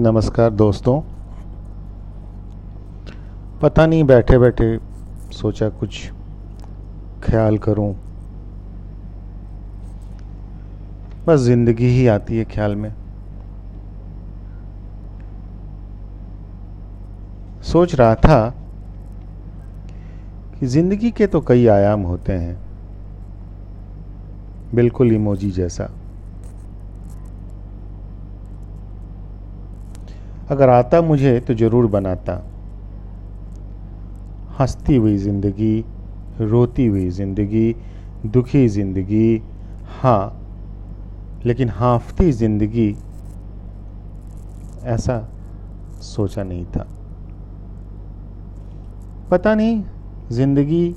नमस्कार दोस्तों। पता नहीं बैठे बैठे सोचा कुछ ख्याल करूँ। बस ज़िंदगी ही आती है ख्याल में। सोच रहा था कि ज़िंदगी के तो कई आयाम होते हैं। बिल्कुल इमोजी जैसा। अगर आता मुझे तो ज़रूर बनाता। हंसती हुई ज़िंदगी, रोती हुई ज़िंदगी, दुखी ज़िंदगी हाँ लेकिन हाफती ज़िंदगी, ऐसा सोचा नहीं था। पता नहीं, ज़िंदगी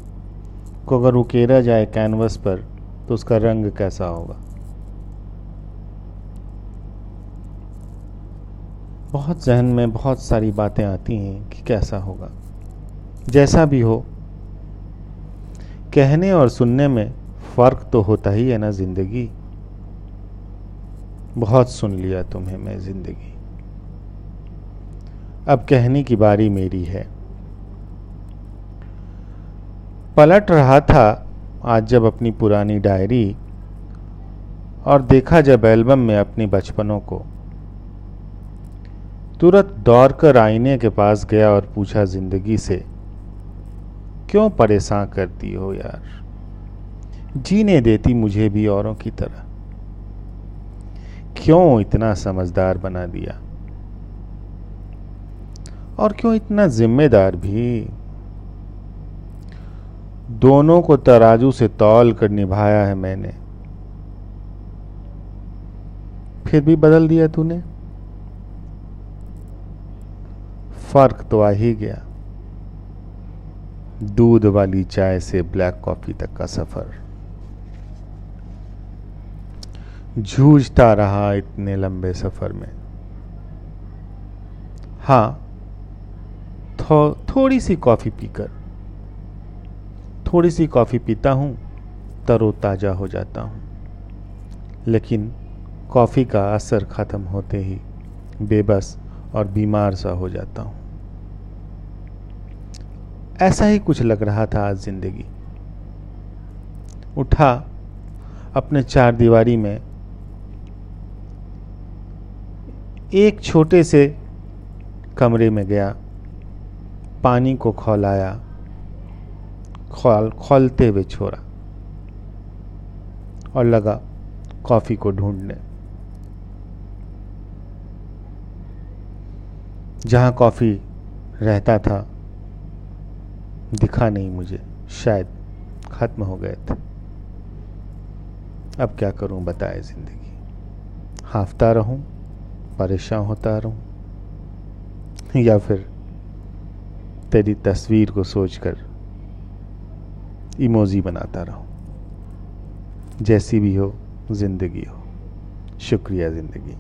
को अगर उकेरा जाए कैनवस पर तो उसका रंग कैसा होगा? बहुत जहन में बहुत सारी बातें आती हैं कि कैसा होगा। जैसा भी हो, कहने और सुनने में फ़र्क तो होता ही है ना ज़िंदगी। बहुत सुन लिया तुम्हें मैं ज़िंदगी। अब कहने की बारी मेरी है। पलट रहा था आज जब अपनी पुरानी डायरी और देखा जब एल्बम में अपने बचपनों को। तुरंत दौड़कर आईने के पास गया और पूछा ज़िंदगी से, क्यों परेशान करती हो यार? जीने देती मुझे भी औरों की तरह। क्यों इतना समझदार बना दिया? और क्यों इतना जिम्मेदार भी? दोनों को तराजू से तौल कर निभाया है मैंने। फिर भी बदल दिया तूने? फ़र्क तो आ ही गया। दूध वाली चाय से ब्लैक कॉफ़ी तक का सफ़र। जूझता रहा इतने लंबे सफ़र में। हाँ थो, थोड़ी सी कॉफ़ी पीकर थोड़ी सी कॉफ़ी पीता हूँ तरोताजा हो जाता हूँ। लेकिन कॉफ़ी का असर खत्म होते ही बेबस और बीमार सा हो जाता हूँ। ऐसा ही कुछ लग रहा था आज ज़िंदगी। उठा अपने चार दीवारी में। एक छोटे से कमरे में गया। पानी को खोलाया। खोल, खोलते हुए छोड़ा। और लगा कॉफ़ी को ढूँढने। जहाँ कॉफ़ी रहता था दिखा नहीं मुझे। शायद ख़त्म हो गए थे। अब क्या करूँ बताए ज़िंदगी। हाफता रहूँ, परेशान होता रहूँ, या फिर तेरी तस्वीर को सोचकर इमोजी बनाता रहूँ। जैसी भी हो, ज़िंदगी हो। शुक्रिया ज़िंदगी।